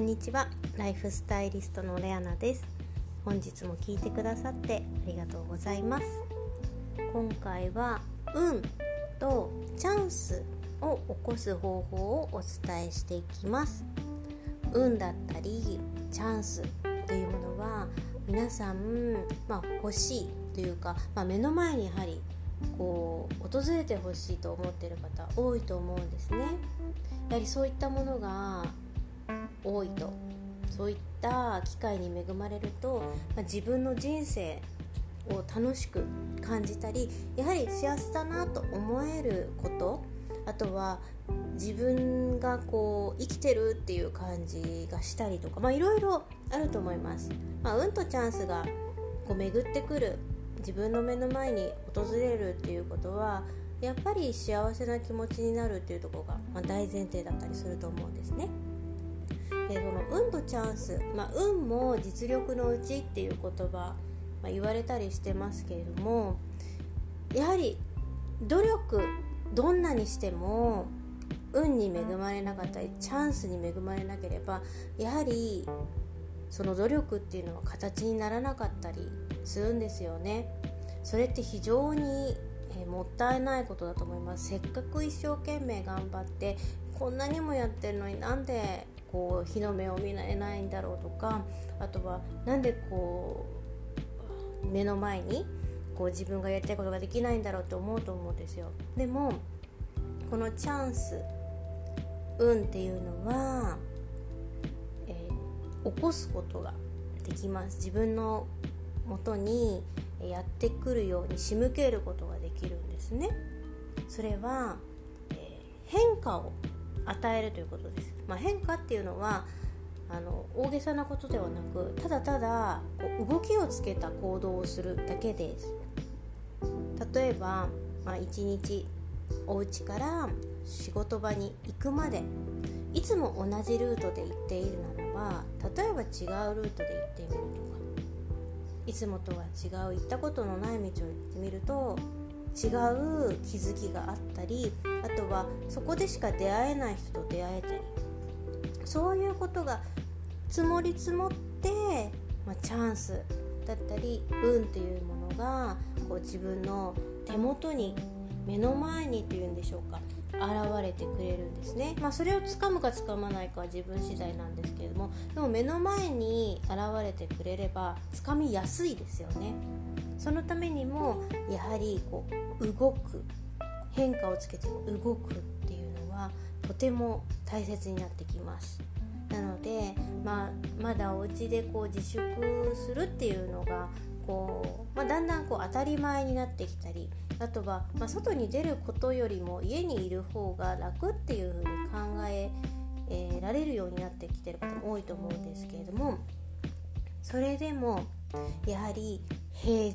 んにちは。ライフスタイリストのレアナです。本日も聞いてくださってありがとうございます。今回は運とチャンスを起こす方法をお伝えしていきます。運だったりチャンスというものは皆さん、まあ、欲しいというか、まあ、目の前にやはりこう訪れてほしいと思っている方多いと思うんですね。やはりそういったものが多いとそういった機会に恵まれると、まあ、自分の人生を楽しく感じたりやはり幸せだなと思えることあとは自分がこう生きてるっていう感じがしたりとかまあいろいろあると思います、まあ、運とチャンスがこう巡ってくる自分の目の前に訪れるっていうことはやっぱり幸せな気持ちになるっていうとこが、まあ、大前提だったりすると思うんですね。でこの運とチャンス、まあ、運も実力のうちっていう言葉、まあ、言われたりしてますけれどもやはり努力どんなにしても運に恵まれなかったりチャンスに恵まれなければやはりその努力っていうのは形にならなかったりするんですよね。それって非常に、えもったいないことだと思います。せっかく一生懸命頑張ってこんなにもやってるのになんでこう日の目を見れないんだろうとかあとはなんでこう目の前にこう自分がやりたいことができないんだろうって思うと思うんですよ。でもこのチャンス運っていうのは、えー、起こすことができます。自分のもとにやってくるように仕向けることができるんですね。それは、えー、変化を与えるということです、まあ、変化っていうのはあの大げさなことではなくただただこう動きをつけた行動をするだけです。例えば、まあ、1日お家から仕事場に行くまでいつも同じルートで行っているならば例えば違うルートで行ってみるとかいつもとは違う行ったことのない道を行ってみると違う気づきがあったりあとはそこでしか出会えない人と出会えたり。そういうことが積もり積もって、まあ、チャンスだったり運っていうものがこう自分の手元に目の前にというんでしょうか現れてくれるんですね、まあ、それをつかむかつかまないかは自分次第なんですけれどもでも目の前に現れてくれればつかみやすいですよね。そのためにもやはりこう動く変化をつけて動くっていうのはとても大切になってきます。なので、まあ、まだお家でこう自粛するっていうのがこう、まあ、だんだんこう当たり前になってきたりあとは、まあ、外に出ることよりも家にいる方が楽っていう風に考ええー、られるようになってきてる方も多いと思うんですけれどもそれでもやはり平日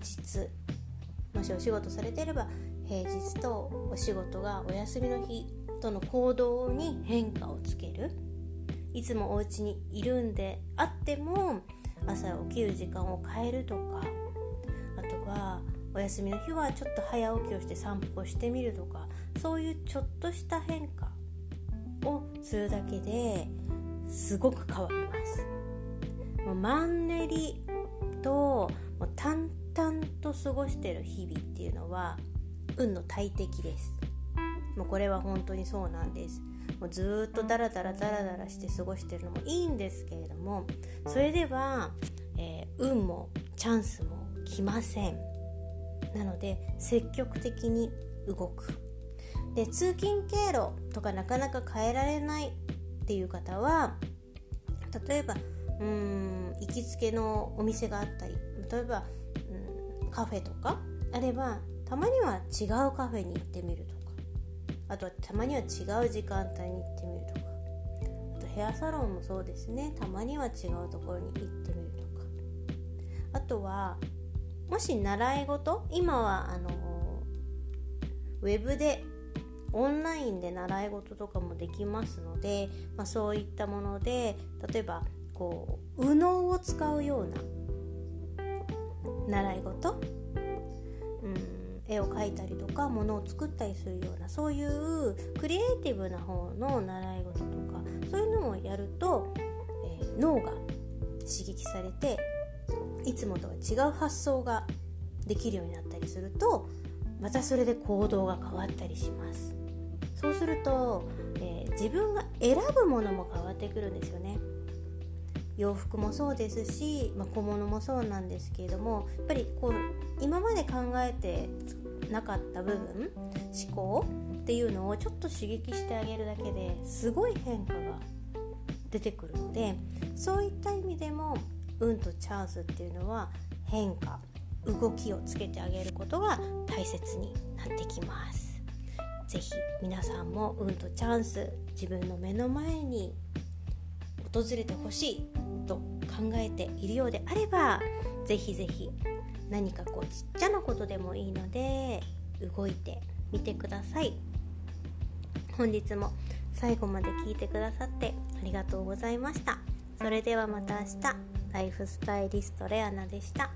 もしお仕事されてれば平日とお仕事がお休みの日との行動に変化をつける。いつもお家にいるんであっても朝起きる時間を変えるとか。あとはお休みの日はちょっと早起きをして散歩をしてみるとか。そういうちょっとした変化をするだけですごく変わります。マンネリともう淡々と過ごしてる日々っていうのは運の大敵です。もうこれは本当にそうなんです。もうずっとダラダラダラダラして過ごしてるのもいいんですけれどもそれでは、えー、運もチャンスも来ません。なので積極的に動く。で通勤経路とかなかなか変えられないっていう方は例えばうーん行きつけのお店があったり例えば、うん、カフェとかあればたまには違うカフェに行ってみるとかあとはたまには違う時間帯に行ってみるとかあとヘアサロンもそうですねたまには違うところに行ってみるとか。あとはもし習い事今はあのウェブでオンラインで習い事とかもできますので、まあ、そういったもので例えばこう右脳を使うような習い事、うん、絵を描いたりとか物を作ったりするようなそういうクリエイティブな方の習い事とかそういうのをやると、えー、脳が刺激されていつもとは違う発想ができるようになったりするとまたそれで行動が変わったりします。そうすると、えー、自分が選ぶものも変わってくるんですよね。洋服もそうですし、まあ、小物もそうなんですけれどもやっぱりこう今まで考えてなかった部分思考っていうのをちょっと刺激してあげるだけですごい変化が出てくるのでそういった意味でも運とチャンスっていうのは変化動きをつけてあげることが大切になってきます。是非皆さんも運とチャンス自分の目の前に訪れてほしい。考えているようであればぜひぜひ何かこうちっちゃなことでもいいので動いてみてください。本日も最後まで聞いてくださってありがとうございました。それではまた明日。ライフスタイリストレアナでした。